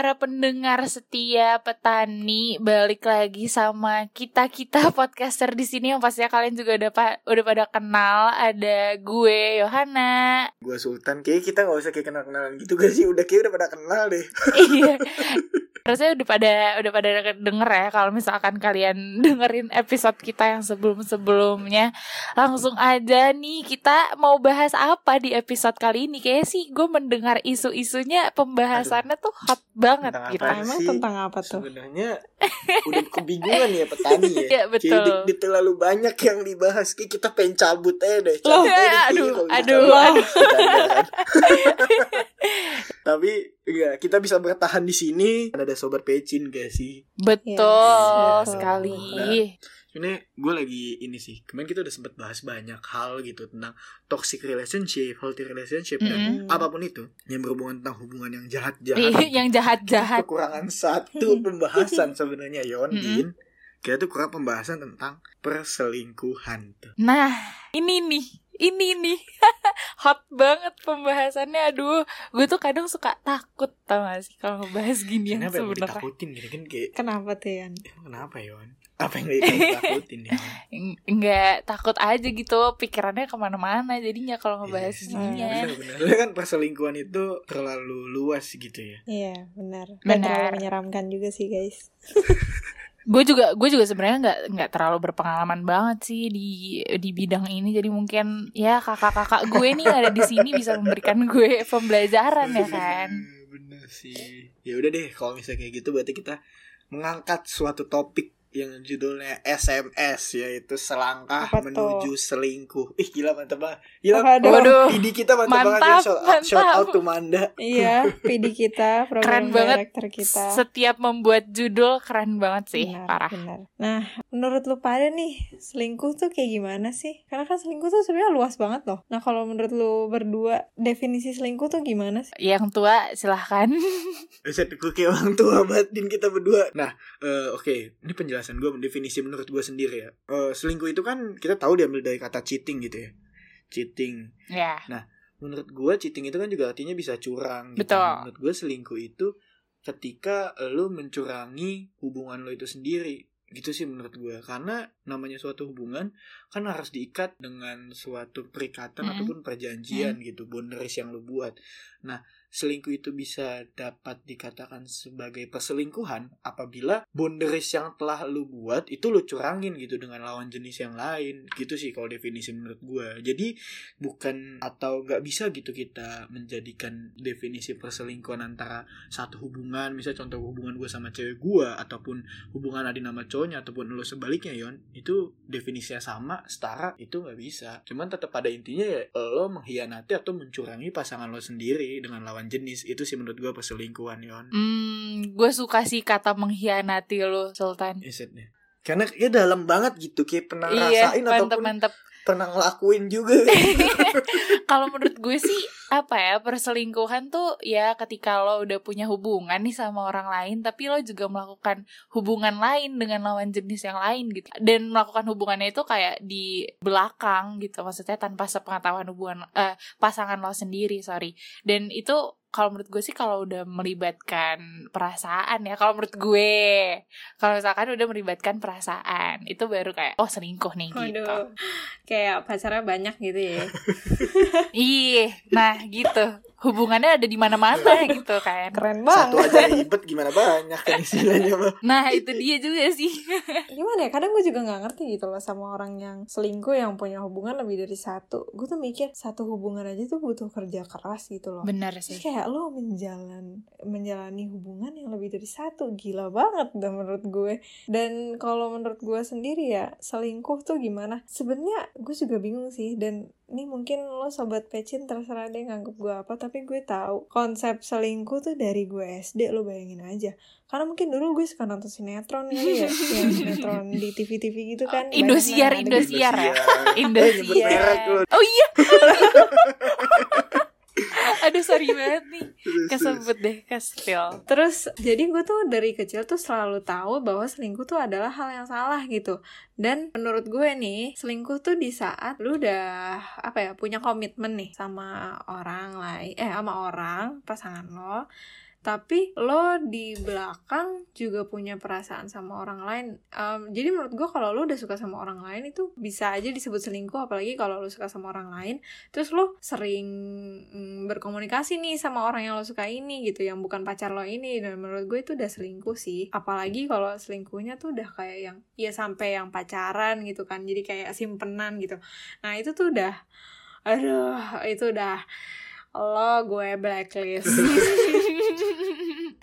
para pendengar setia petani balik lagi sama kita kita podcaster di sini yang pastinya kalian juga udah pa udah pada kenal. Ada gue Yohana. Gue Sultan. Kayak kita nggak usah kayak kenal kenalan gitu gak sih udah kayak udah pada kenal deh. Iya. Rasanya udah pada udah pada denger ya kalau misalkan kalian dengerin episode kita yang sebelum sebelumnya langsung aja nih kita mau bahas apa di episode kali ini? Kayak sih gue mendengar isu-isunya pembahasannya tuh hot banget Tentang gitu. apa Emang sih? tentang apa tuh? sebenarnya udah kebingungan ya petani ya Iya, betul. Kayak di, di terlalu banyak yang dibahas kayak kita pengen cabut aja deh Loh, Cabut aja aduh, aduh, cabut. aduh. Tapi ya kita bisa bertahan di sini ada sobat pecin gak sih Betul Yes, sekali. Ini gue lagi ini sih kemarin kita udah sempat bahas banyak hal gitu tentang toxic relationship healthy relationship dan Mm. apa pun itu yang berhubungan tentang hubungan yang jahat jahat Ih, yang jahat-jahat. kekurangan satu pembahasan sebenarnya Yon Mm-mm. Din kita tuh kurang pembahasan tentang perselingkuhan tuh Nah, ini nih, ini nih. Hot banget pembahasannya. Aduh, gue tuh kadang suka takut tau gak sih kalau ngebahas kenapa yang sebenarnya. ditakutin gitu kan kayak Kenapa? "Eh, kenapa Yon apa yang lagi kamu takutin ya Eng- Enggak takut aja gitu pikirannya ke mana-mana jadinya kalau ngebahas Iya, ginian. benar-benar Soalnya kan perselingkuhan itu terlalu luas gitu ya Iya benar. Dan Benar. terlalu menyeramkan juga sih guys. gue juga gue juga sebenarnya nggak nggak terlalu berpengalaman banget sih di di bidang ini jadi mungkin ya kakak-kakak gue nih ada di sini bisa memberikan gue pembelajaran ya kan bener sih ya udah deh kalau misalnya kayak gitu berarti kita mengangkat suatu topik yang judulnya SMS yaitu selangkah Apa tuh? menuju selingkuh. Ih gila mantap banget. Gila. Waduh. Waduh. Ide kita mantap, banget ya. Mantap, Shout, mantap. shout out to Manda. iya, PD kita, Keren program banget. director kita. setiap membuat judul keren banget sih Benar, parah benar. Nah, menurut lu pada nih, selingkuh tuh kayak gimana sih? Karena kan selingkuh tuh sebenarnya luas banget loh. Nah, kalau menurut lu berdua, definisi selingkuh tuh gimana sih? yang tua silahkan Set gue kayak orang tua batin kita berdua. Nah, eh, oke, ini penjelasan gue definisi menurut gue sendiri ya. Eh, selingkuh itu kan kita tahu diambil dari kata cheating gitu ya. Cheating. ya menurut gue cheating itu kan juga artinya bisa curang gitu. Betul. menurut gue selingkuh itu ketika lo mencurangi hubungan lo itu sendiri gitu sih menurut gue karena namanya suatu hubungan kan harus diikat dengan suatu perikatan Mm-mm. ataupun perjanjian gitu boundaries yang lo buat nah selingkuh itu bisa dapat dikatakan sebagai perselingkuhan apabila boundaries yang telah lu buat itu lu curangin gitu dengan lawan jenis yang lain. Gitu sih kalau definisi menurut gue jadi bukan atau nggak bisa gitu kita menjadikan definisi perselingkuhan antara satu hubungan misalnya contoh hubungan gue sama cewek gue ataupun hubungan adi nama cowoknya ataupun lo sebaliknya yon itu definisinya sama setara itu nggak bisa. Cuman tetap pada intinya ya lo mengkhianati atau mencurangi pasangan lo sendiri dengan lawan jenis. Itu sih menurut gue perselingkuhan yon. Hmm, gue suka sih kata mengkhianati lo Sultan. Isetnya. Karena ya dalam banget gitu kayak pernah iya ngerasain mantep ataupun mantep pernah ngelakuin juga. Kalau menurut gue sih apa ya perselingkuhan tuh ya ketika lo udah punya hubungan nih sama orang lain tapi lo juga melakukan hubungan lain dengan lawan jenis yang lain gitu. Dan melakukan hubungannya itu kayak di belakang gitu maksudnya tanpa sepengetahuan hubungan eh, pasangan lo sendiri sorry. Dan itu kalau menurut gue sih kalau udah melibatkan perasaan ya kalau menurut gue kalau misalkan udah melibatkan perasaan itu baru kayak oh selingkuh nih gitu Waduh, kayak pacarnya banyak gitu ya. Iya, nah gitu. Hubungannya ada di mana-mana gitu kan. Keren satu banget. aja ribet gimana banyak kan istilahnya mah Nah, itu dia juga sih. Gimana ya, kadang gue juga gak ngerti gitu loh sama orang yang selingkuh yang punya hubungan lebih dari satu. Gue tuh mikir satu hubungan aja tuh butuh kerja keras gitu loh. Bener Terus sih. kayak lo menjalan menjalani hubungan yang lebih dari satu gila banget dah menurut gue dan kalau menurut gue sendiri ya selingkuh tuh gimana sebenarnya gue juga bingung sih dan ini mungkin lo sobat pecin terserah deh nganggep gue apa tapi gue tahu konsep selingkuh tuh dari gue SD lo bayangin aja karena mungkin dulu gue suka nonton sinetron kali ya yang sinetron di TV-TV gitu kan banyak Indosiar, Indosiar ya? Indosiar. Oh iya. Aduh sorry banget nih. Kesebut deh, kespil. Terus jadi gue tuh dari kecil tuh selalu tahu bahwa selingkuh tuh adalah hal yang salah gitu. Dan menurut gue nih, selingkuh tuh di saat lu udah apa ya, punya komitmen nih sama orang lain, eh sama orang, pasangan lo. Tapi lo di belakang juga punya perasaan sama orang lain. Um, jadi menurut gue kalau lo udah suka sama orang lain itu bisa aja disebut selingkuh apalagi kalau lo suka sama orang lain. Terus lo sering mm, berkomunikasi nih sama orang yang lo suka ini gitu yang bukan pacar lo ini. Dan menurut gue itu udah selingkuh sih. Apalagi kalau selingkuhnya tuh udah kayak yang ya sampai yang pacaran gitu kan. Jadi kayak simpenan gitu. Nah itu tuh udah aduh itu udah lo gue blacklist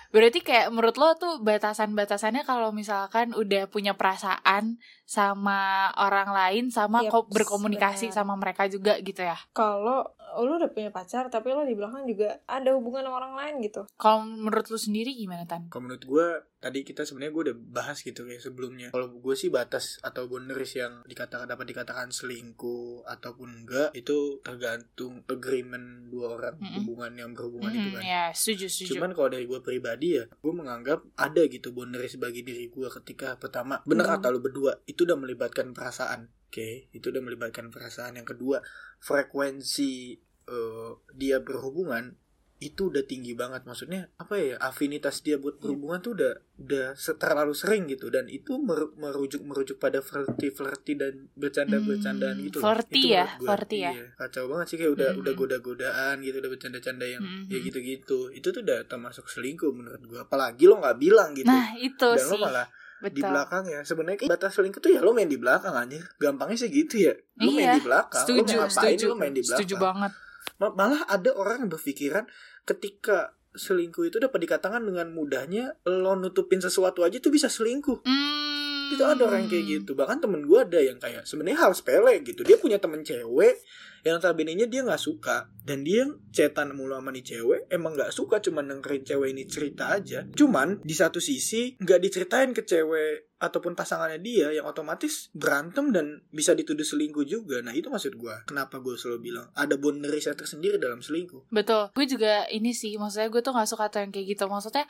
Berarti kayak menurut lo tuh batasan-batasannya kalau misalkan udah punya perasaan sama orang lain sama Yep, ko- berkomunikasi benar. sama mereka juga gitu ya. kalau lo udah punya pacar tapi lo di belakang juga ada hubungan sama orang lain gitu Kalau menurut lo sendiri gimana Tan? Kalau menurut gue tadi kita sebenarnya gue udah bahas gitu kayak sebelumnya. Kalau gue sih batas atau boundaries yang dikatakan dapat dikatakan selingkuh ataupun enggak itu tergantung agreement dua orang Mm-mm. hubungan yang berhubungan itu Mm-mm, kan. ya, setuju, setuju. Cuman kalau dari gue pribadi ya, gue menganggap ada gitu boundaries bagi diri gue ketika pertama bener Hmm. kata lu berdua itu udah melibatkan perasaan, oke? Itu udah melibatkan perasaan. Yang kedua frekuensi eh, dia berhubungan itu udah tinggi banget maksudnya apa ya afinitas dia buat berhubungan tuh udah udah terlalu sering gitu dan itu mer- merujuk merujuk pada flirty flirty dan bercanda bercandaan Hmm, gitu flirty Itu ya, gua, flirty ya. iya, kacau banget sih kayak udah Hmm. udah goda godaan gitu udah bercanda canda yang Hmm. ya gitu gitu itu tuh udah termasuk selingkuh menurut gua apalagi lo nggak bilang gitu Nah, itu dan sih. lo malah di Betul. belakang ya sebenarnya batas selingkuh tuh ya lo main di belakang anjir gampangnya sih gitu ya lo main Iya, di belakang Setuju, lo mau ngapain setuju. lo main di belakang Setuju banget. Ma- malah ada orang yang berpikiran ketika selingkuh itu dapat dikatakan dengan mudahnya lo nutupin sesuatu aja tuh bisa selingkuh Hmm. Itu ada orang kayak gitu. Bahkan temen gue ada yang kayak sebenarnya hal sepele gitu. Dia punya temen cewek yang notabene dia nggak suka. Dan dia cetan mulu sama nih cewek emang nggak suka cuman dengerin cewek ini cerita aja. Cuman di satu sisi nggak diceritain ke cewek ataupun pasangannya dia yang otomatis berantem dan bisa dituduh selingkuh juga. Nah itu maksud gue kenapa gue selalu bilang ada boundaries yang tersendiri dalam selingkuh. Betul. Gue juga ini sih, maksudnya gue tuh gak suka tuh yang kayak gitu. Maksudnya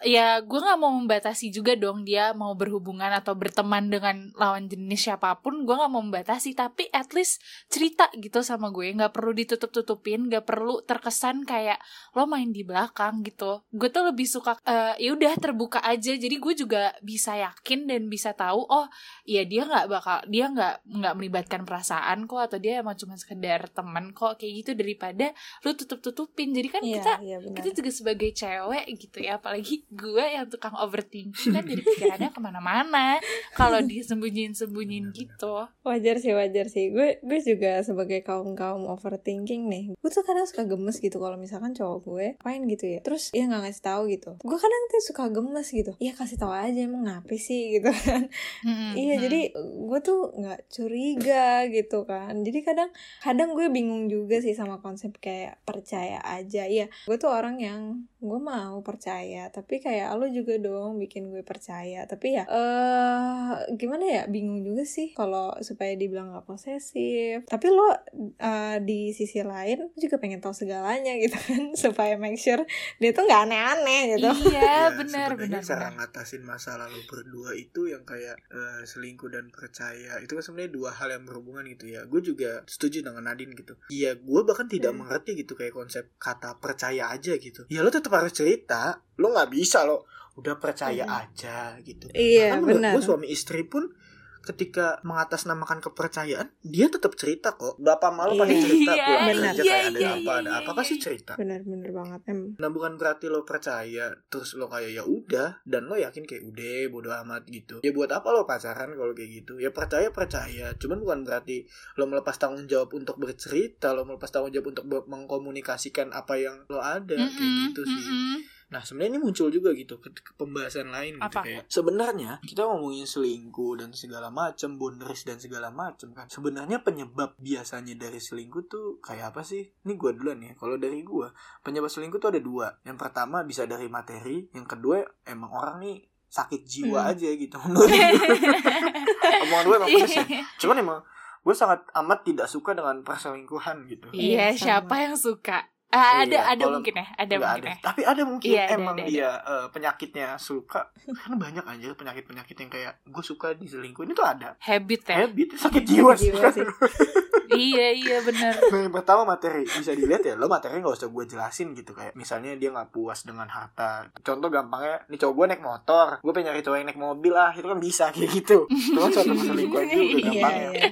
ya gue nggak mau membatasi juga dong dia mau berhubungan atau berteman dengan lawan jenis siapa pun gue nggak mau membatasi tapi at least cerita gitu sama gue. Nggak perlu ditutup tutupin nggak perlu terkesan kayak lo main di belakang gitu. Gue tuh lebih suka eh, ya udah terbuka aja. Jadi gue juga bisa yakin dan bisa tahu oh ya dia nggak bakal dia nggak nggak melibatkan perasaan kok atau dia emang cuma sekedar teman kok kayak gitu daripada lu tutup tutupin jadi kan iya kita benar kita juga sebagai cewek gitu ya apalagi gue yang tukang overthinking kan jadi pikirannya ke mana-mana. Kalau disembunyiin sembunyiin gitu. Wajar sih wajar sih. Gue gue juga sebagai kaum kaum overthinking nih gue tuh kadang suka gemes gitu kalau misalkan cowok gue main gitu ya. Terus ya nggak ngasih tahu gitu. Gue kadang tuh suka gemes gitu. Ya kasih tahu aja emang ngapain sih gitu kan. Hmm, iya hmm. jadi gue tuh nggak curiga gitu kan. Jadi kadang kadang gue bingung juga sih sama konsep kayak percaya aja. Ya gue tuh orang yang gue mau percaya tapi kayak lo juga dong bikin gue percaya. Tapi ya eh gimana ya bingung juga sih kalau supaya dibilang gak posesif. Tapi lo eh, di sisi lain juga pengen tahu segalanya gitu kan supaya make sure dia tuh nggak aneh-aneh gitu. Iya Ya, benar benar cara ngatasin masa lalu berdua itu yang kayak eh, selingkuh dan percaya itu kan sebenarnya dua hal yang berhubungan gitu ya. Gue juga setuju dengan Nadine gitu. Iya gue bahkan tidak Hmm. mengerti gitu kayak konsep kata percaya aja gitu. Ya lo tetap harus cerita lo nggak bisa lo udah percaya Hmm. aja gitu iya Bahkan menurut benar gue suami istri pun ketika mengatasnamakan kepercayaan dia tetap cerita kok berapa malam pasti Iya. cerita Iya, pulang iya, kerja iya, kayak ada iya, apa ada iya, apa iya. pasti cerita benar-benar banget em Nah bukan berarti lo percaya terus lo kayak ya udah dan lo yakin kayak udah bodo amat gitu. Ya buat apa lo pacaran kalau kayak gitu? Ya percaya percaya. Cuman bukan berarti lo melepas tanggung jawab untuk bercerita, lo melepas tanggung jawab untuk mengkomunikasikan apa yang lo ada kayak Mm-mm, gitu sih. mm-mm. Nah sebenarnya ini muncul juga gitu ke, ke pembahasan lain gitu Apa? kayak sebenarnya kita ngomongin selingkuh dan segala macam, boundaries dan segala macam kan. Sebenarnya penyebab biasanya dari selingkuh tuh kayak apa sih? Ini gua duluan ya. Kalau dari gua penyebab selingkuh tuh ada dua. Yang pertama bisa dari materi, yang kedua emang orang nih sakit jiwa Hmm. aja gitu. Menurut. Omongan gue emang pedes ya. Cuman emang gue sangat amat tidak suka dengan perselingkuhan gitu. iya Iya, siapa yang suka Ah, Iya, ada ada kalau- mungkin ya, ada mungkin ada. ya. Tapi ada mungkin Iya, ada, emang ada, ada. dia eh, penyakitnya suka. Kan banyak aja penyakit-penyakit yang kayak gue suka diselingkuhin itu ada. Habit ya. Habit sakit jiwa sih. Jiwa sih. iya iya benar. Nah, yang pertama materi bisa dilihat ya lo materi nggak usah gue jelasin gitu kayak misalnya dia nggak puas dengan harta contoh gampangnya nih cowok gue naik motor gue pengen nyari cowok yang naik mobil lah itu kan bisa kayak gitu itu kan suatu perselingkuhan juga Iya, gampangnya iya.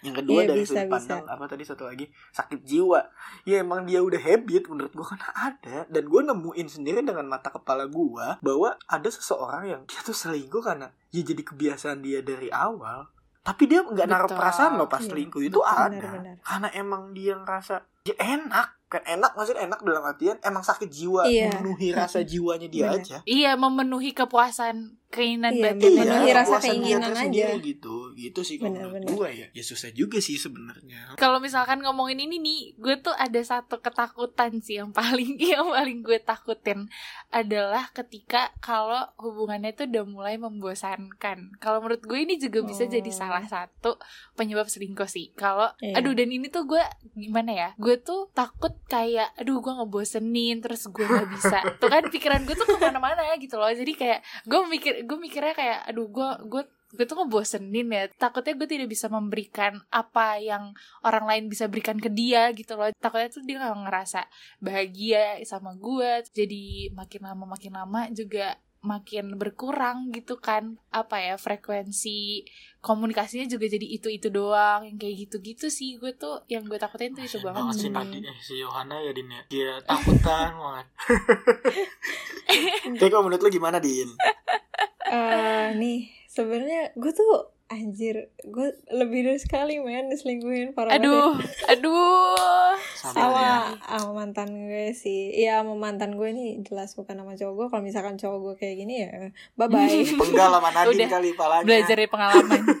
Yang kedua Iya, dari bisa, sudut pandang apa tadi satu lagi sakit jiwa. Ya emang dia udah habit menurut gue kan ada. Dan gue nemuin sendiri dengan mata kepala gue bahwa ada seseorang yang dia tuh selingkuh karena ya jadi kebiasaan dia dari awal. Tapi dia nggak naruh perasaan loh pas Iya, selingkuh. Itu betul, ada. benar-benar. karena emang dia ngerasa ya enak kan enak maksudnya enak dalam artian emang sakit jiwa Iya. memenuhi rasa jiwanya dia Benar. aja Iya memenuhi kepuasan keinginan Iya, batin memenuhi rasa keinginan aja. sendiri gitu gitu sih kalau benar. gue ya ya susah juga sih sebenarnya Kalau misalkan ngomongin ini nih, gue tuh ada satu ketakutan sih yang paling yang paling gue takutin adalah ketika kalau hubungannya tuh udah mulai membosankan. Kalau menurut gue ini juga bisa Oh. jadi salah satu penyebab selingkuh sih. Kalau Iya. aduh dan ini tuh gue gimana ya? Gue tuh takut kayak aduh gue ngebosenin terus gue nggak bisa. tuh kan pikiran gue tuh ke mana-mana gitu loh. Jadi kayak gue mikir gue mikirnya kayak aduh gue gue gue tuh ngebosenin ya takutnya gue tidak bisa memberikan apa yang orang lain bisa berikan ke dia gitu loh takutnya tuh dia gak ngerasa bahagia sama gue jadi makin lama makin lama juga makin berkurang gitu kan. Apa ya frekuensi komunikasinya juga jadi itu itu doang yang kayak gitu gitu sih. Gue tuh yang gue takutin tuh itu banget banget sih tadi eh, si Yohana ya Din ya? Dia takutan banget Tapi kalau menurut lu gimana Din? Eh, nih sebenarnya gue tuh anjir gue lebih dari sekali men diselingkuhin parah banget ya. aduh aduh Sama sama ya. mantan gue sih iya sama mantan gue nih jelas bukan sama cowok gue kalau misalkan cowok gue kayak gini ya bye bye Penggal sama Nadine Udah. kali palanya belajar dari pengalaman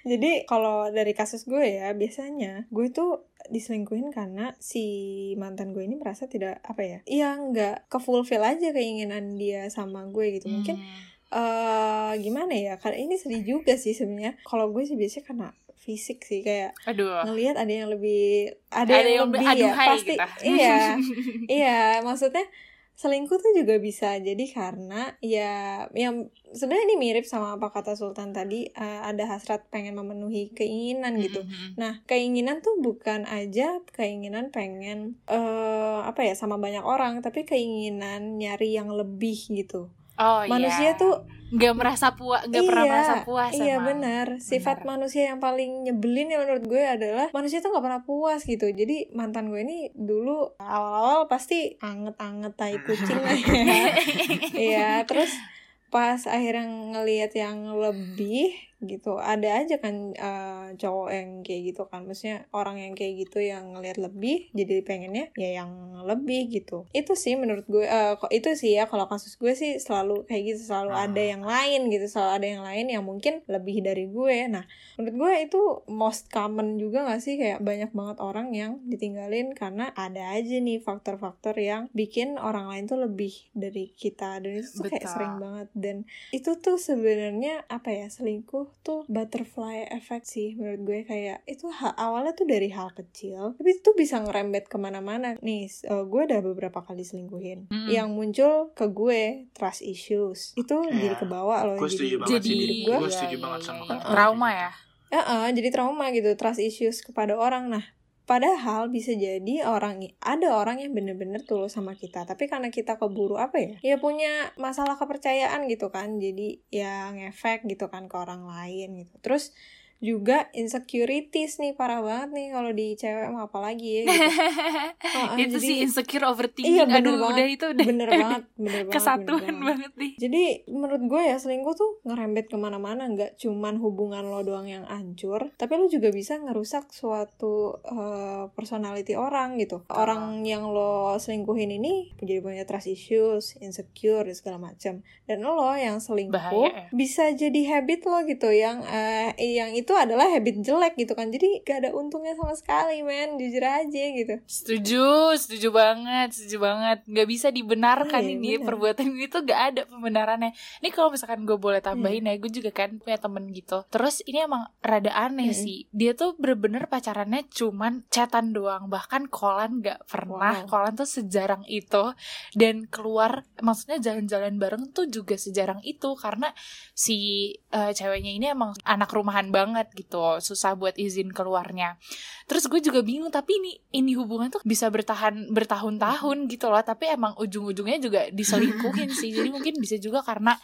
jadi kalau dari kasus gue ya biasanya gue tuh diselingkuhin karena si mantan gue ini merasa tidak apa ya iya nggak ke fulfill aja keinginan dia sama gue gitu mungkin Hmm. Eh gimana ya? Karena ini sedih juga sih sebenarnya. Kalau gue sih biasanya karena fisik sih kayak aduh. ngelihat ada yang lebih ada, Ada yang, yang lebih ya pasti. kita. iya. Iya maksudnya selingkuh tuh juga bisa jadi karena ya yang sebenarnya ini mirip sama apa kata Sultan tadi eh, ada hasrat pengen memenuhi keinginan gitu. Mhm. nah keinginan tuh bukan aja keinginan pengen eh apa ya sama banyak orang tapi keinginan nyari yang lebih gitu oh manusia iya. tuh nggak merasa puas nggak pernah Iya, merasa puas Iya emang. benar. Sifat manusia yang paling nyebelin ya menurut gue adalah manusia tuh nggak pernah puas gitu. Jadi mantan gue ini dulu awal-awal pasti anget-anget tai kucing lah ya. Iya, terus pas akhirnya ngelihat yang lebih gitu ada aja kan eh, cowok yang kayak gitu kan. Maksudnya orang yang kayak gitu yang ngelihat lebih jadi pengennya ya yang lebih gitu. Itu sih menurut gue kok itu sih ya kalau kasus gue sih selalu kayak gitu selalu Ah. ada yang lain gitu selalu ada yang lain yang mungkin lebih dari gue. Nah menurut gue itu most common juga gak sih? Kayak banyak banget orang yang ditinggalin karena ada aja nih faktor-faktor yang bikin orang lain tuh lebih dari kita. Dan itu tuh kayak sering banget dan itu tuh sebenarnya apa ya selingkuh tuh butterfly effect sih menurut gue kayak itu ha- awalnya tuh dari hal kecil tapi itu bisa ngerembet ke mana-mana nih eh, gue udah beberapa kali selingkuhin Mm-mm. yang muncul ke gue trust issues itu jadi Iya. kebawa loh Gue setuju banget jadi sih gue Gue setuju iya, banget sama iya. kata trauma ya Eh, eh, jadi trauma gitu trust issues kepada orang nah padahal bisa jadi orang ada orang yang bener-bener tulus sama kita tapi karena kita keburu apa ya ya punya masalah kepercayaan gitu kan jadi ya ngefek gitu kan ke orang lain gitu. Terus juga insecurities nih parah banget nih kalau di cewek mah apalagi ya gitu. Itu jadi- sih insecure overthinking Iya, bener aduh banget. udah itu udah bener banget bener banget kesatuan bener banget. banget nih Jadi menurut gue ya selingkuh tuh ngerembet ke mana-mana nggak cuman hubungan lo doang yang hancur, tapi lo juga bisa ngerusak suatu eh, personality orang gitu. Orang yang lo selingkuhin ini jadi punya trust issues, insecure dan segala macam. Dan lo yang selingkuh Bahaya ya. bisa jadi habit lo gitu yang eh, yang itu itu adalah habit jelek gitu kan jadi gak ada untungnya sama sekali men jujur aja gitu Setuju, setuju banget, setuju banget. Nggak bisa dibenarkan Iya, ini benar. perbuatan itu gak ada pembenarannya. Ini kalau misalkan gue boleh tambahin ya, gue juga kan punya temen gitu. Terus ini emang rada aneh Mm-mm. sih. Dia tuh bener-bener pacarannya cuman chatan doang, bahkan kolan gak pernah. Wow. Kolan tuh sejarang itu dan keluar, maksudnya jalan-jalan bareng tuh juga sejarang itu karena si eh, ceweknya ini emang anak rumahan banget gitu, susah buat izin keluarnya. Terus gue juga bingung tapi ini ini hubungan tuh bisa bertahan bertahun-tahun gitu loh tapi emang ujung-ujungnya juga diselingkuhin sih jadi mungkin bisa juga karena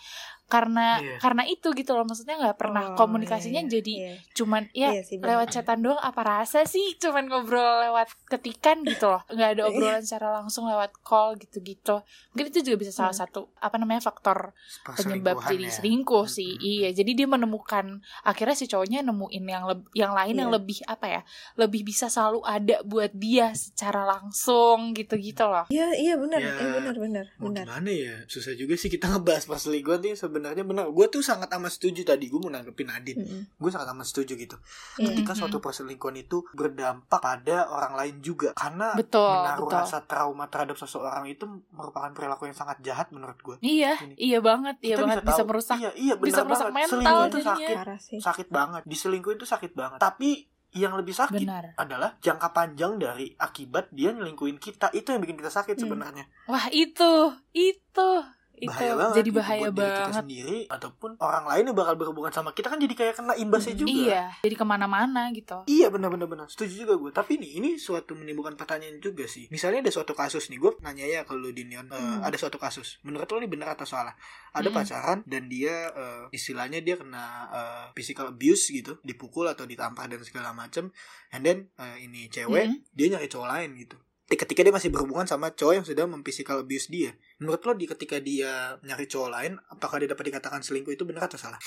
karena Iya. karena itu gitu loh maksudnya nggak pernah Oh, komunikasinya iya, iya. jadi Iya. cuman ya Iya sih, benar. lewat chatan doang apa rasa sih cuman ngobrol lewat ketikan gitu loh nggak ada obrolan secara langsung lewat call gitu-gitu mungkin itu juga bisa salah Hmm. satu apa namanya faktor penyebab jadi ya. selingkuh sih Mm-mm. iya jadi dia menemukan akhirnya si cowoknya nemuin yang leb- yang lain yang Iya. lebih apa ya lebih bisa selalu ada buat dia secara langsung gitu-gitu loh Iya, iya benar, Ya, iya benar, benar, Mau benar. gimana ya Susah juga sih kita ngebahas perselingkuhan tuh sebenarnya benar. Gue tuh sangat amat setuju tadi Gue mau nanggepin Adit. Mm-mm. Gue sangat amat setuju gitu. Iya. Ketika Mm-mm. suatu perselingkuhan itu berdampak pada orang lain juga. Karena betul menaruh betul. rasa trauma terhadap seseorang itu merupakan perilaku yang sangat jahat menurut gue iya Ini. iya banget iya Kita banget. bisa, tahu- merusak Iya, iya bisa merusak banget. mental Selingkuh itu sakit. Sakit banget. Diselingkuhin itu sakit banget. Tapi yang lebih sakit benar. adalah jangka panjang dari akibat dia nyelingkuhin kita. Itu yang bikin kita sakit Hmm. sebenarnya. Wah itu itu itu bahaya banget jadi gitu bahaya buat diri kita banget. sendiri ataupun orang lain yang bakal berhubungan sama kita kan jadi kayak kena imbasnya Hmm, juga. Iya jadi ke mana-mana gitu. Iya benar-benar benar. Setuju juga gue tapi nih ini suatu menimbulkan pertanyaan juga sih. Misalnya ada suatu kasus nih gue nanya ya ke lu Dinion Eh, Hmm. ada suatu kasus. Menurut lo ini benar atau salah? Ada Hmm. pacaran dan dia eh, istilahnya dia kena eh, physical abuse gitu. Dipukul atau ditampar dan segala macem. And then eh, ini cewek Hmm. dia nyari cowok lain gitu ketika dia masih berhubungan sama cowok yang sudah memphysical abuse dia menurut lo di ketika dia nyari cowok lain apakah dia dapat dikatakan selingkuh itu benar atau salah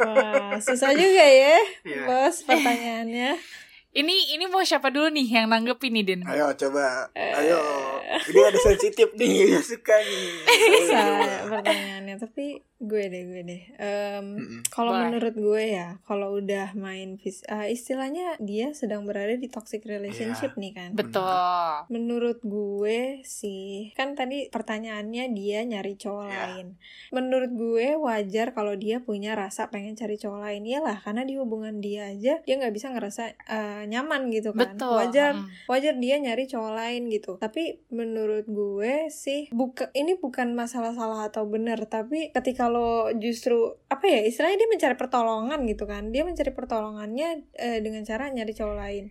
Wah, susah juga ya, Iya. bos pertanyaannya. ini ini mau siapa dulu nih yang nanggepin nih Din Ayo coba, Eh. ayo. Ini ada sensitif nih, ya suka nih. Susah coba. pertanyaannya, tapi gue deh, gue deh. Mm-mm. kalau menurut gue ya, kalau udah main fis eh, istilahnya dia sedang berada di toxic relationship nih kan. betul Menurut gue sih, kan tadi pertanyaannya dia nyari cowok Iya. lain. Menurut gue wajar kalau dia punya rasa pengen cari cowok lain. Iyalah, karena di hubungan dia aja dia nggak bisa ngerasa eh, nyaman gitu kan. betul Wajar Mm. wajar dia nyari cowok lain gitu tapi menurut gue sih buka ini bukan masalah salah atau benar tapi ketika lo justru apa ya istilahnya dia mencari pertolongan gitu kan. Dia mencari pertolongannya eh, dengan cara nyari cowok lain.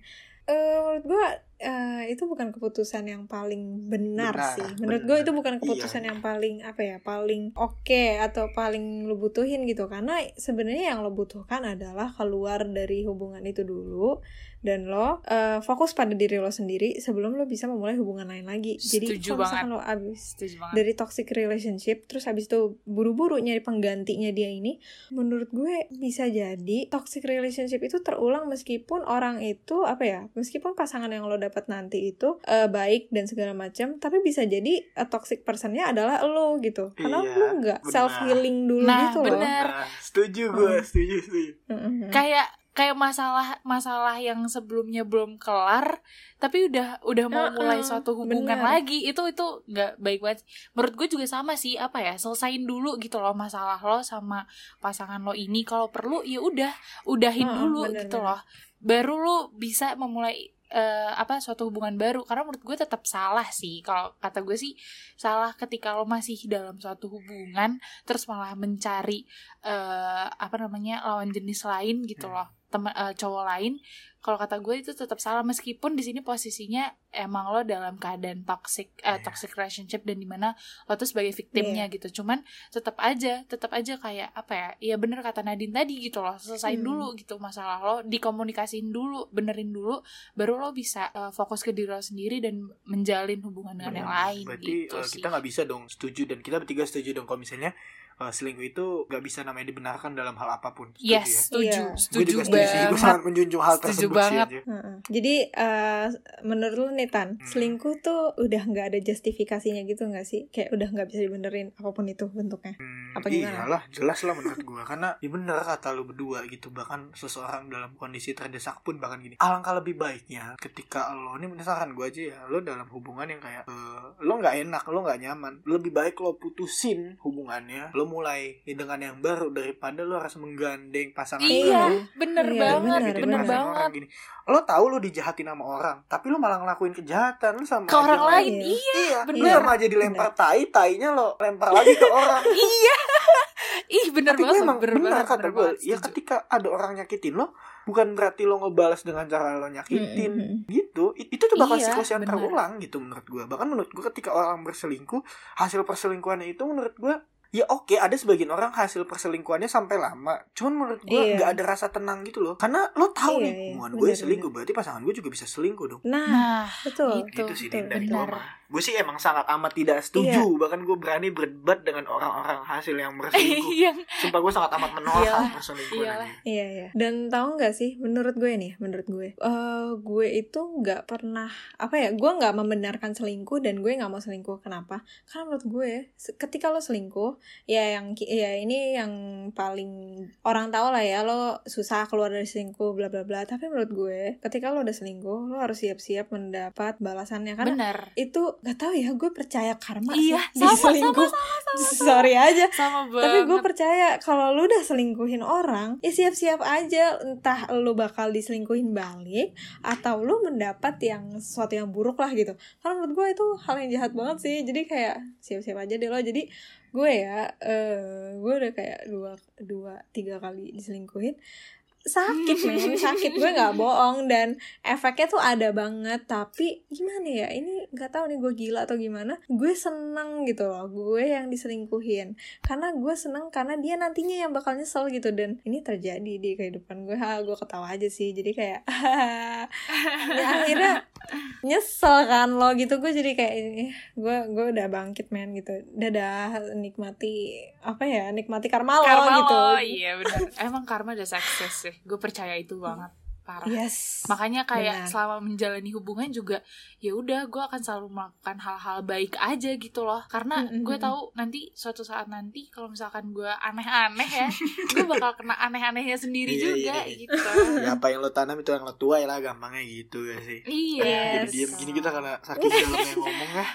Eh, menurut gue eh, itu bukan keputusan yang paling benar, Benar, sih. Menurut gue itu bukan keputusan Iya. yang paling apa ya paling oke atau paling lo butuhin gitu. Karena sebenarnya yang lo butuhkan adalah keluar dari hubungan itu dulu dan lo eh, fokus pada diri lo sendiri sebelum lo bisa memulai hubungan lain lagi. Jadi kalau misalkan lo abis dari toxic relationship terus habis itu buru-buru nyari penggantinya dia ini, menurut gue bisa jadi toxic relationship itu terulang meskipun orang itu apa ya, meskipun pasangan yang lo dapat nanti itu eh, baik dan segala macam, tapi bisa jadi eh, toxic personnya adalah lo gitu. Karena Iya, lo nggak self healing dulu Nah, gitu loh. benar. Nah, setuju gue, Hmm. setuju, setuju. Mm-mm. kayak kayak masalah masalah yang sebelumnya belum kelar tapi udah udah mau Heeh, mulai suatu hubungan bener. lagi itu itu nggak baik banget menurut gue juga sama sih apa ya selesain dulu gitu loh masalah lo sama pasangan lo ini kalau perlu ya udah udahin Heeh, dulu bener, gitu bener. loh baru lo bisa memulai eh, apa suatu hubungan baru. Karena menurut gue tetap salah sih. Kalau kata gue sih salah ketika lo masih dalam suatu hubungan terus malah mencari eh apa namanya lawan jenis lain gitu Hmm. loh teman eh, cowok lain kalau kata gue itu tetap salah meskipun di sini posisinya emang lo dalam keadaan toxic Iya. toxic relationship dan di mana lo tuh sebagai victimnya Iya. gitu cuman tetap aja tetap aja kayak apa ya ya bener kata Nadine tadi gitu loh selesain Hmm. dulu gitu masalah lo dikomunikasiin dulu benerin dulu baru lo bisa eh, fokus ke diri lo sendiri dan menjalin hubungan dengan yang lain Berarti gitu sih kita nggak bisa dong setuju dan kita bertiga setuju dong kalau misalnya eh, selingkuh itu gak bisa namanya dibenarkan dalam hal apa pun. Setuju Yes, ya? setuju, Iya. Gue setuju juga setuju sih. Gue banget. sangat menjunjung hal Setuju tersebut banget. sih. aja. Heeh. Jadi eh, menurut lu nih Tan, Hmm. selingkuh tuh udah nggak ada justifikasinya gitu nggak sih? Kayak udah nggak bisa dibenerin apa pun itu bentuknya. Hmm, Apa gimana? iyalah, jelas lah menurut gue Karena ya bener kata lu berdua gitu Bahkan seseorang dalam kondisi terdesak pun bahkan gini Alangkah lebih baiknya ketika lo Ini misalkan gue aja ya Lo dalam hubungan yang kayak eh, Lo nggak enak, lo nggak nyaman Lebih baik lo putusin hubungannya Lo mulai dengan yang baru Daripada lo harus menggandeng pasangan Iya, baru bener Iya, banget, bener, gitu, bener banget. orang gini. Lo tahu lo dijahatin sama orang, tapi lo malah ngelakuin kejahatan lo sama Ke orang lain, Iya. iya. Iya, lo bener. sama aja dilempar tai, tainya lo lempar lagi ke orang. Iya. Ih, bener Tapi banget, emang bener benar banget, kata bener gue. Ya ketika ada orang nyakitin lo, bukan berarti lo ngebalas dengan cara lo nyakitin. Mm-mm. Gitu. I- Itu tuh bakal Iya, siklus yang bener. terulang gitu menurut gue. Bahkan menurut gue ketika orang berselingkuh, hasil perselingkuhannya itu menurut gue Ya oke, ada sebagian orang hasil perselingkuhannya sampai lama. Cuman menurut gue Iya. nggak ada rasa tenang gitu loh. Karena lo tahu Iya, nih, iya, hubungan gue bener, selingkuh, berarti pasangan gue juga bisa selingkuh dong. Nah, Nah, betul. itu. gitu sih betul, dari benar. gue. Gue sih emang sangat amat tidak setuju. Iya. Bahkan gue berani berdebat dengan orang-orang hasil yang berselingkuh. yang Sumpah gue sangat amat menolak Iyalah, perselingkuhan iyalah. ini. Iya iya. Dan tahu nggak sih, menurut gue nih, menurut gue, eh gue itu nggak pernah apa ya, gue nggak membenarkan selingkuh dan gue nggak mau selingkuh. Kenapa? Karena menurut gue, ketika lo selingkuh, ya yang ya ini yang paling orang tahu lah ya, lo susah keluar dari selingkuh, bla bla bla. Tapi menurut gue, ketika lo udah selingkuh, lo harus siap-siap mendapat balasannya. Karena bener. itu nggak tahu ya, gue percaya karma Iya, sih sama, selingkuh. sama, Sorry aja. Sama banget. Tapi gue percaya kalau lu udah selingkuhin orang, ya siap-siap aja entah lu bakal diselingkuhin balik atau lu mendapat yang sesuatu yang buruk lah gitu. Karena menurut gue itu hal yang jahat banget sih. Jadi kayak siap-siap aja deh lo. Jadi gue ya, eh gue udah kayak dua dua tiga kali diselingkuhin. Sakit men sakit. Gue nggak bohong dan efeknya tuh ada banget. Tapi gimana ya ini nggak tahu nih gue gila atau gimana. Gue seneng gitu loh gue yang diselingkuhin. Karena gue seneng karena dia nantinya yang bakal nyesel gitu. Dan ini terjadi di kehidupan gue. Ha gue ketawa aja sih. Jadi kayak ya akhirnya nyesel kan lo gitu gue jadi kayak eh, gue gue udah bangkit men gitu dadah nikmati apa ya nikmati karma lo karma gitu lo, iya bener. Emang karma udah sukses sih. Gue percaya itu banget. Parah. yes Makanya kayak Benar. selama menjalani hubungan juga ya udah gue akan selalu melakukan hal-hal baik aja gitu loh. Karena Mm, mm, gue tahu nanti suatu saat nanti kalau misalkan gue aneh-aneh ya, gue bakal kena aneh-anehnya sendiri Iya, juga iya, iya. gitu. Ya apa yang lo tanam itu yang lo tuai lah gampangnya gitu ya sih. Iya. Jadi diam gini kita karena sakit dalam yang ngomong ya.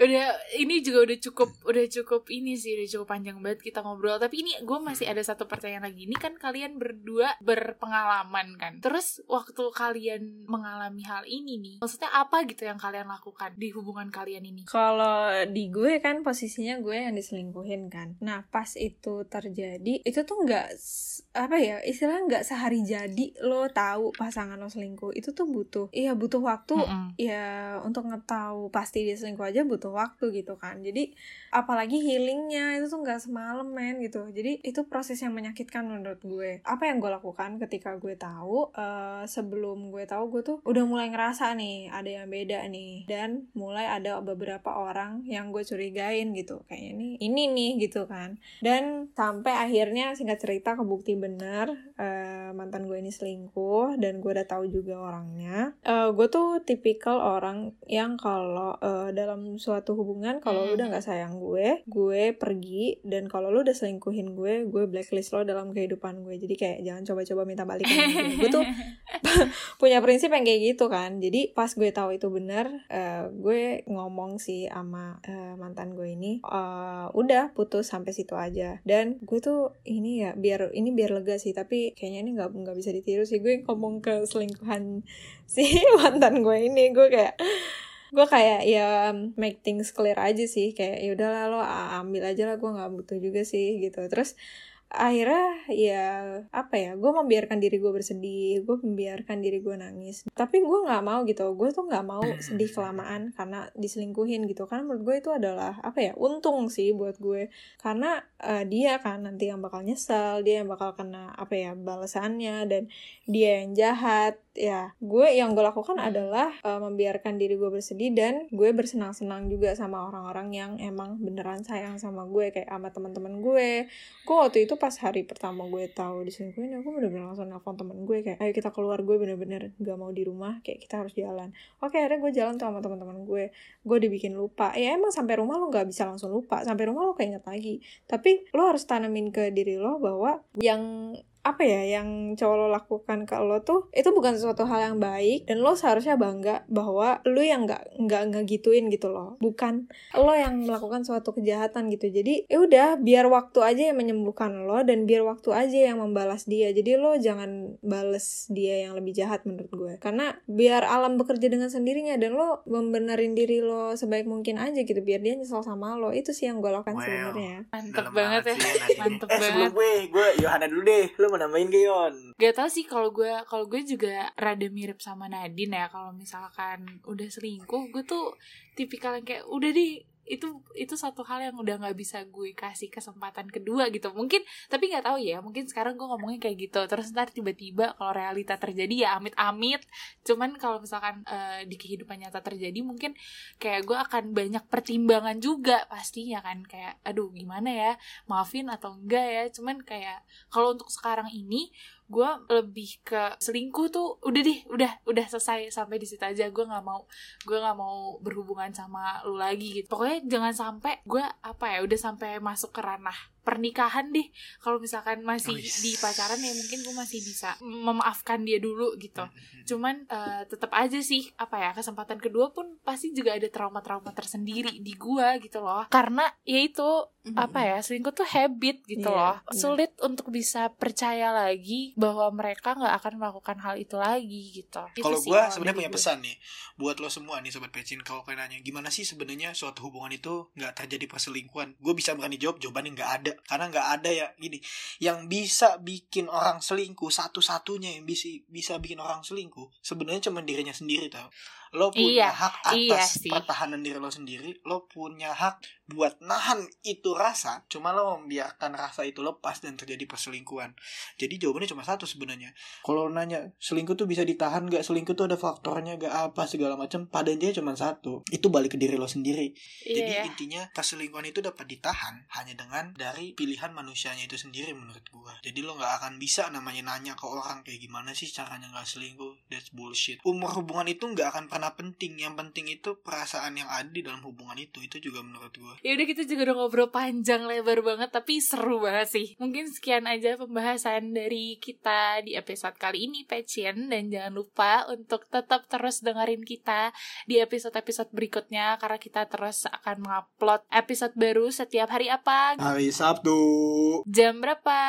Udah ini juga udah cukup udah cukup ini sih udah cukup panjang banget kita ngobrol. Tapi ini gue masih ada satu pertanyaan lagi. Ini kan kalian berdua berpengalaman kan? Terus waktu kalian mengalami hal ini nih maksudnya apa gitu yang kalian lakukan di hubungan kalian ini? Kalau di gue kan posisinya gue yang diselingkuhin kan. Nah pas itu terjadi itu tuh nggak apa ya istilah nggak sehari jadi lo tahu pasangan lo selingkuh. Itu tuh butuh iya butuh waktu. Mm-mm. ya untuk ngetahu pasti dia selingkuh aja butuh waktu gitu kan. Jadi apalagi healingnya itu tuh nggak semalam men gitu. Jadi itu proses yang menyakitkan menurut gue. Apa yang gue lakukan ketika gue tahu eh, sebelum gue tahu gue tuh udah mulai ngerasa nih ada yang beda nih. Dan mulai ada beberapa orang yang gue curigain gitu. Kayaknya nih ini nih gitu kan. Dan sampai akhirnya singkat cerita kebukti bener eh, mantan gue ini selingkuh dan gue udah tahu juga orangnya. Eh, gue tuh tipikal orang yang kalau eh, dalam suatu hubungan kalau lu udah nggak sayang gue gue pergi dan kalau lu udah selingkuhin gue gue blacklist lo dalam kehidupan gue. Jadi kayak jangan coba-coba minta balikan sama gue gue tuh punya prinsip yang kayak gitu kan. Jadi pas gue tahu itu bener eh, gue ngomong sih sama eh, mantan gue ini eh, udah putus sampai situ aja. Dan gue tuh ini ya biar ini biar lega sih tapi kayaknya ini nggak nggak bisa ditiru sih. Gue ngomong ke selingkuhan si mantan gue ini gue kayak gue kayak ya make things clear aja sih. Kayak ya udahlah lo ambil aja lah gue nggak butuh juga sih gitu. Terus akhirnya ya apa ya gue membiarkan diri gue bersedih gue membiarkan diri gue nangis. Tapi gue nggak mau gitu gue tuh nggak mau sedih kelamaan karena diselingkuhin gitu. Karena menurut gue itu adalah apa ya untung sih buat gue. Karena uh, dia kan nanti yang bakal nyesel dia yang bakal kena apa ya balasannya dan dia yang jahat. Ya gue yang gue lakukan adalah uh, membiarkan diri gue bersedih dan gue bersenang-senang juga sama orang-orang yang emang beneran sayang sama gue kayak sama teman-teman gue. Gue waktu itu pas hari pertama gue tahu diselingkuhin aku bener-bener langsung nelfon temen gue kayak ayo kita keluar gue bener-bener gak mau di rumah kayak kita harus jalan. Oke akhirnya gue jalan sama teman-teman gue. Gue dibikin lupa. Ya emang sampai rumah lo nggak bisa langsung lupa. Sampai rumah lo keinget lagi. Tapi lo harus tanamin ke diri lo bahwa yang apa ya yang cowok lo lakukan ke lo tuh itu bukan sesuatu hal yang baik dan lo seharusnya bangga bahwa lo yang nggak nggak nggak gituin gitu loh bukan lo yang melakukan suatu kejahatan gitu jadi ya udah biar waktu aja yang menyembuhkan lo dan biar waktu aja yang membalas dia jadi lo jangan bales dia yang lebih jahat menurut gue karena biar alam bekerja dengan sendirinya dan lo membenerin diri lo sebaik mungkin aja gitu biar dia nyesel sama lo itu sih yang gue lakukan Wow. sebenarnya Mantep Dalam banget ya. Mantep eh, sebelum banget. gue, gue Yohana dulu deh. Mau nambahin ke Yon? Gak tau sih kalau gue kalau gue juga rada mirip sama Nadine ya kalau misalkan udah selingkuh gue tuh tipikal yang kayak udah deh itu itu satu hal yang udah nggak bisa gue kasih kesempatan kedua gitu. Mungkin tapi nggak tahu ya mungkin sekarang gue ngomongnya kayak gitu. Terus ntar tiba-tiba kalau realita terjadi ya amit-amit. Cuman kalau misalkan eh, di kehidupan nyata terjadi mungkin kayak gue akan banyak pertimbangan juga pastinya kan. Kayak aduh gimana ya? Maafin atau enggak ya? Cuman kayak kalau untuk sekarang ini gue lebih ke selingkuh tuh udah deh udah udah selesai sampai di situ aja gue nggak mau gue nggak mau berhubungan sama lu lagi gitu. Pokoknya jangan sampai gue apa ya udah sampai masuk ke ranah pernikahan deh. Kalau misalkan masih Oh, yes. di pacaran ya mungkin gue masih bisa memaafkan dia dulu gitu. Cuman eh, tetap aja sih apa ya kesempatan kedua pun pasti juga ada trauma-trauma tersendiri di gua gitu loh. Karena ya itu apa ya selingkuh tuh habit gitu Iya, loh. iya. sulit untuk bisa percaya lagi bahwa mereka nggak akan melakukan hal itu lagi gitu. Itu Kalau gue sebenarnya punya gue. pesan nih buat lo semua nih sobat pecin kalau kalian nanya gimana sih sebenarnya suatu hubungan itu nggak terjadi perselingkuhan? Gue bisa berani jawab jawabannya nggak ada karena nggak ada ya gini yang bisa bikin orang selingkuh satu-satunya yang bisa bisa bikin orang selingkuh sebenarnya cuma dirinya sendiri tau lo punya Iya, hak iya atas sih. pertahanan diri lo sendiri lo punya hak buat nahan itu rasa cuma lo membiarkan rasa itu lepas dan terjadi perselingkuhan. Jadi jawabannya cuma satu sebenarnya. Kalau lo nanya selingkuh tuh bisa ditahan gak selingkuh tuh ada faktornya gak apa segala macam. Pada intinya cuma satu. Itu balik ke diri lo sendiri. Iya. Jadi ya. intinya perselingkuhan itu dapat ditahan hanya dengan dari pilihan manusianya itu sendiri menurut gua. Jadi lo nggak akan bisa namanya nanya ke orang kayak gimana sih caranya nggak selingkuh? That's bullshit. Umur hubungan itu nggak akan pernah penting yang penting itu perasaan yang ada di dalam hubungan itu itu juga menurut gua Ya udah kita juga udah ngobrol panjang lebar banget tapi seru banget sih. Mungkin sekian aja pembahasan dari kita di episode kali ini Pecien dan jangan lupa untuk tetap terus dengerin kita di episode-episode berikutnya karena kita terus akan mengupload episode baru setiap hari apa? hari Sabtu Jam berapa?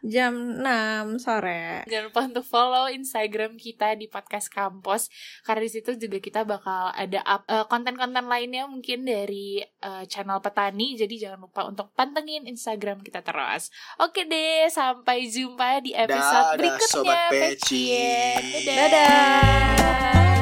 jam 6 sore Jangan lupa untuk follow Instagram kita di podcast kampus karena di situ juga kita bakal ada up eh, konten-konten lainnya mungkin dari eh, channel petani. Jadi jangan lupa untuk pantengin Instagram kita terus. Oke deh, sampai jumpa di episode Dadah, berikutnya. Sobat Peci. Dadah. dadah